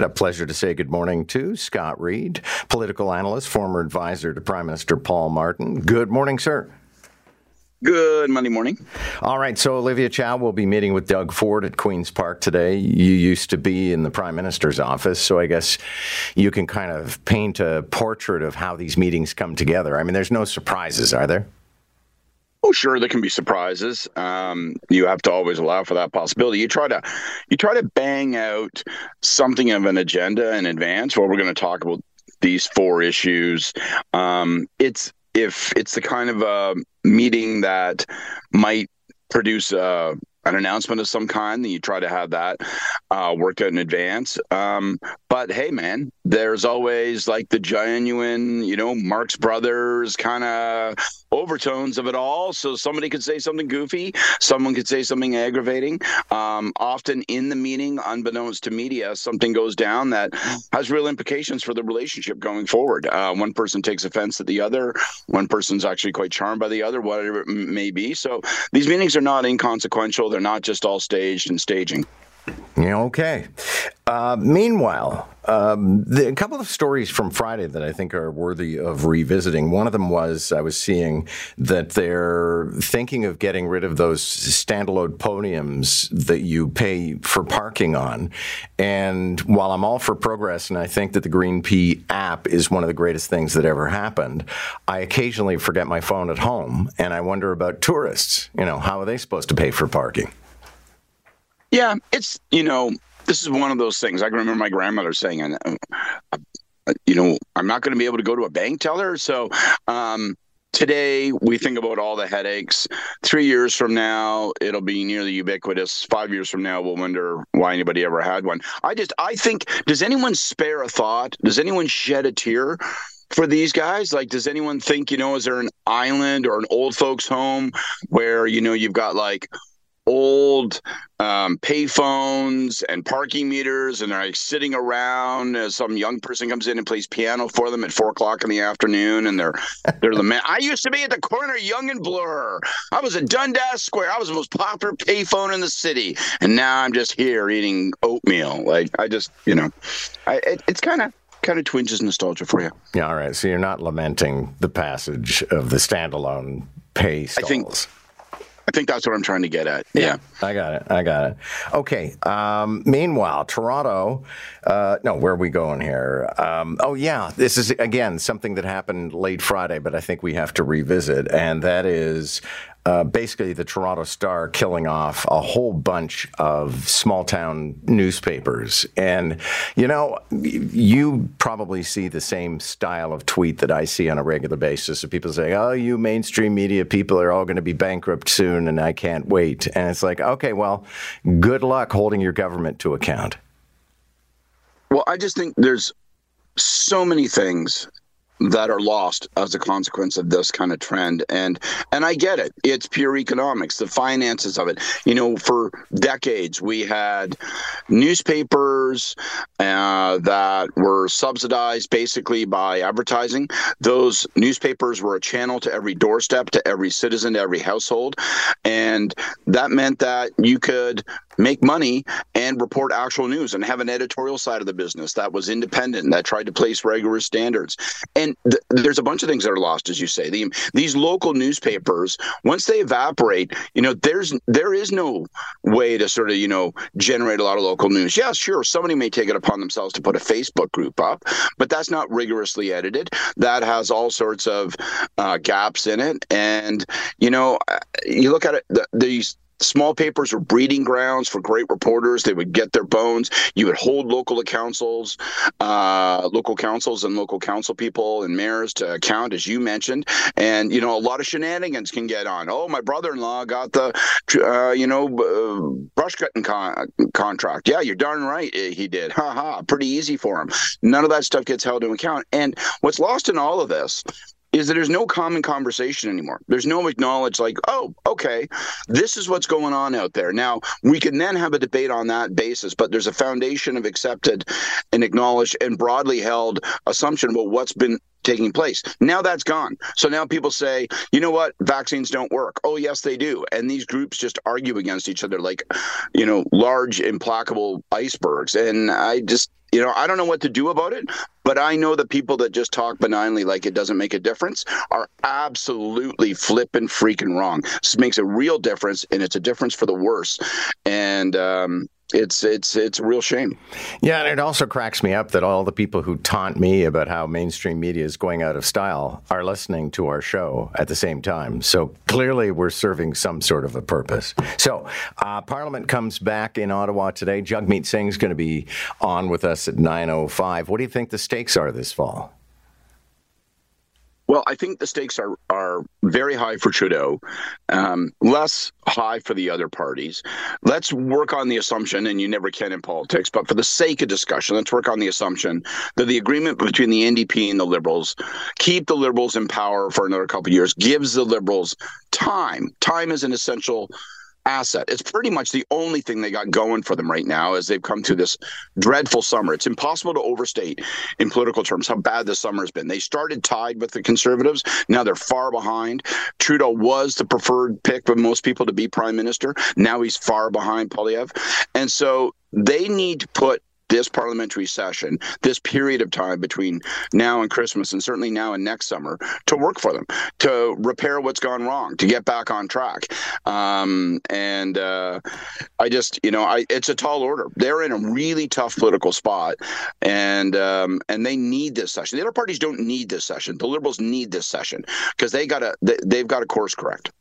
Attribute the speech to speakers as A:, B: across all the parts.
A: A pleasure to say good morning to Scott Reid, political analyst, former advisor to Prime Minister Paul Martin. Good morning, sir.
B: Good Monday morning.
A: All right, so Olivia Chow will be meeting with Doug Ford at Queen's Park today. You used to be in the Prime Minister's office, so I guess you can kind of paint a portrait of how these meetings come together. I mean, there's no surprises, are there?
B: Oh, sure, there can be surprises. Um, you have to always allow for that possibility. You try to, you try to bang out something of an agenda in advance. Well, we're going to talk about these four issues. Um, it's if it's the kind of a meeting that might produce a an announcement of some kind, then you try to have that uh, worked out in advance. Um, but hey, man, there's always like the genuine, you know, Marx Brothers kind of overtones of it all. So somebody could say something goofy, someone could say something aggravating. Um, often in the meeting, unbeknownst to media, something goes down that has real implications for the relationship going forward. Uh, one person takes offense at the other, one person's actually quite charmed by the other, whatever it may be. So these meetings are not inconsequential. They're not just all staged and staging.
A: Okay. Uh, meanwhile, um, the, a couple of stories from Friday that I think are worthy of revisiting. One of them was I was seeing that they're thinking of getting rid of those standalone podiums that you pay for parking on. And while I'm all for progress, and I think that the Green P app is one of the greatest things that ever happened, I occasionally forget my phone at home, and I wonder about tourists. You know, how are they supposed to pay for parking?
B: Yeah, it's you know this is one of those things. I can remember my grandmother saying, and you know, I'm not going to be able to go to a bank teller. So um, today we think about all the headaches. Three years from now, it'll be nearly ubiquitous. Five years from now, we'll wonder why anybody ever had one. I just, I think, does anyone spare a thought? Does anyone shed a tear? for these guys? Like, does anyone think, you know, is there an island or an old folks' home where, you know, you've got like old um, payphones and parking meters, and they're like sitting around as some young person comes in and plays piano for them at four o'clock in the afternoon, and they're they're the man. I used to be at the corner Yonge and Bloor. I was at Dundas Square. I was the most popular payphone in the city, and now I'm just here eating oatmeal. Like I just, you know, I, it, it's kind of kind of twinges nostalgia for you.
A: Yeah, all right. So you're not lamenting the passage of the standalone pay stalls.
B: I think I think that's what I'm trying to get at. Yeah. yeah.
A: I got it. I got it. Okay. Um, meanwhile, Toronto, uh, no, where are we going here? Um, oh, yeah. This is, again, something that happened late Friday, but I think we have to revisit. And that is uh, basically the Toronto Star killing off a whole bunch of small town newspapers. And, you know, you probably see the same style of tweet that I see on a regular basis of people saying, oh, you mainstream media people are all going to be bankrupt soon and I can't wait. And it's like, okay, well, good luck holding your government to account.
B: Well, I just think there's so many things that are lost as a consequence of this kind of trend. And and I get it. It's pure economics the finances of it. You know for decades we had newspapers uh, that were subsidized basically by advertising. Those newspapers were a channel to every doorstep to every citizen to every household. And that meant that you could make money and report actual news and have an editorial side of the business that was independent that tried to place rigorous standards. And th- there's a bunch of things that are lost as you say. The, these local newspapers once they evaporate you know there's there is no way to sort of you know generate a lot of local news. Yeah sure somebody may take it upon themselves to put a facebook group up but that's not rigorously edited. That has all sorts of uh, gaps in it. And you know uh, you look at it the, these small papers were breeding grounds for great reporters. They would get their bones. You would hold local councils, uh, local councils, and local council people and mayors to account, as you mentioned. And you know, a lot of shenanigans can get on. Oh, my brother-in-law got the, uh, you know, uh, brush cutting con- contract. Yeah, you're darn right, eh, he did. Ha ha. Pretty easy for him. None of that stuff gets held to account. And what's lost in all of this is that there's no common conversation anymore. There's no acknowledge like, oh, okay, this is what's going on out there. Now we can then have a debate on that basis, but there's a foundation of accepted and acknowledged and broadly held assumption about what's been taking place. Now that's gone. So now people say, you know what, vaccines don't work. Oh yes, they do. And these groups just argue against each other like, you know, large implacable icebergs. And I just you know, I don't know what to do about it, but I know the people that just talk benignly like it doesn't make a difference are absolutely flipping freaking wrong. This makes a real difference, and it's a difference for the worse. And um, it's it's it's a real shame.
A: Yeah, and it also cracks me up that all the people who taunt me about how mainstream media is going out of style are listening to our show at the same time. So clearly, we're serving some sort of a purpose. So uh, Parliament comes back in Ottawa today. Jagmeet Singh is going to be on with us at 9:05. What do you think the stakes are this fall?
B: Well, I think the stakes are are very high for Trudeau, um, less high for the other parties. Let's work on the assumption, and you never can in politics, but for the sake of discussion, let's work on the assumption that the agreement between the NDP and the Liberals keep the Liberals in power for another couple of years, gives the Liberals time. Time is an essential asset. It's pretty much the only thing they got going for them right now as they've come through this dreadful summer. It's impossible to overstate in political terms how bad this summer has been. They started tied with the conservatives. Now they're far behind. Trudeau was the preferred pick of most people to be prime minister. Now he's far behind Poilievre. And so they need to put this parliamentary session, this period of time between now and Christmas, and certainly now and next summer, to work for them, to repair what's gone wrong, to get back on track. Um, and uh, I just, you know, I, it's a tall order. They're in a really tough political spot, and um, and they need this session. The other parties don't need this session. The Liberals need this session because they got to they, they've got a course correct.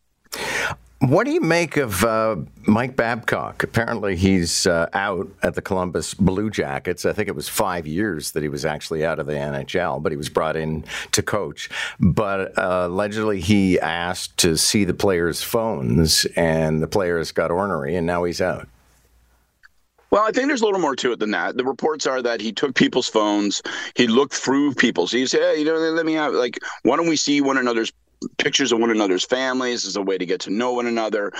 A: What do you make of uh, Mike Babcock? Apparently, he's uh, out at the Columbus Blue Jackets. I think it was five years that he was actually out of the NHL, but he was brought in to coach. But uh, allegedly, he asked to see the players' phones, and the players got ornery, and now he's out.
B: Well, I think there's a little more to it than that. The reports are that he took people's phones, he looked through people's. He said, "Hey, you know, let me have like, why don't we see one another's pictures of one another's families as a way to get to know one another,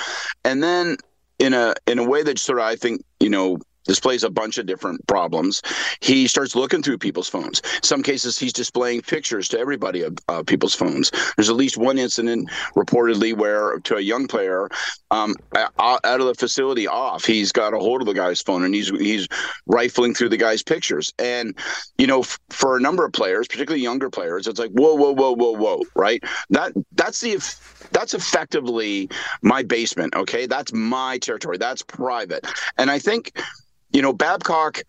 B: and then in a in a way that sort of I think you know displays a bunch of different problems. He starts looking through people's phones. Some cases, he's displaying pictures to everybody of uh, people's phones. There's at least one incident reportedly where, to a young player, um, out of the facility off, he's got a hold of the guy's phone and he's he's rifling through the guy's pictures. And you know, f- for a number of players, particularly younger players, it's like whoa, whoa, whoa, whoa, whoa, right? That that's the that's effectively my basement. Okay, that's my territory. That's private. And I think you know, Babcock,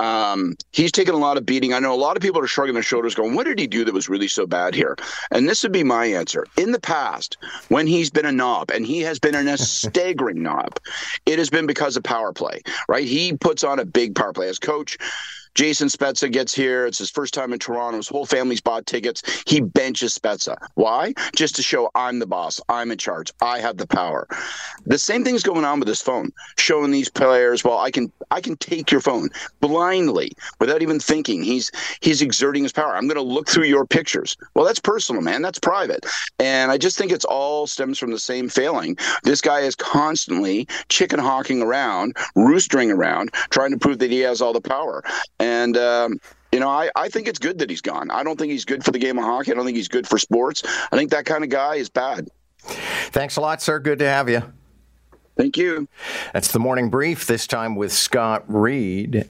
B: um, he's taken a lot of beating. I know a lot of people are shrugging their shoulders, going, "What did he do that was really so bad here?" And this would be my answer. In the past, when he's been a knob, and he has been in a staggering knob, it has been because of power play. Right? He puts on a big power play as coach. Jason Spezza gets here. It's his first time in Toronto. His whole family's bought tickets. He benches Spezza. Why? Just to show I'm the boss. I'm in charge. I have the power. The same thing's going on with his phone, showing these players, well, I can I can take your phone blindly without even thinking. He's he's exerting his power. I'm going to look through your pictures. Well, that's personal, man. That's private. And I just think it's all stems from the same failing. This guy is constantly chicken hawking around, roostering around, trying to prove that he has all the power. And um, you know, I, I think it's good that he's gone. I don't think he's good for the game of hockey. I don't think he's good for sports. I think that kind of guy is bad.
A: Thanks a lot, sir. Good to have you.
B: Thank you.
A: That's the morning brief, this time with Scott Reid.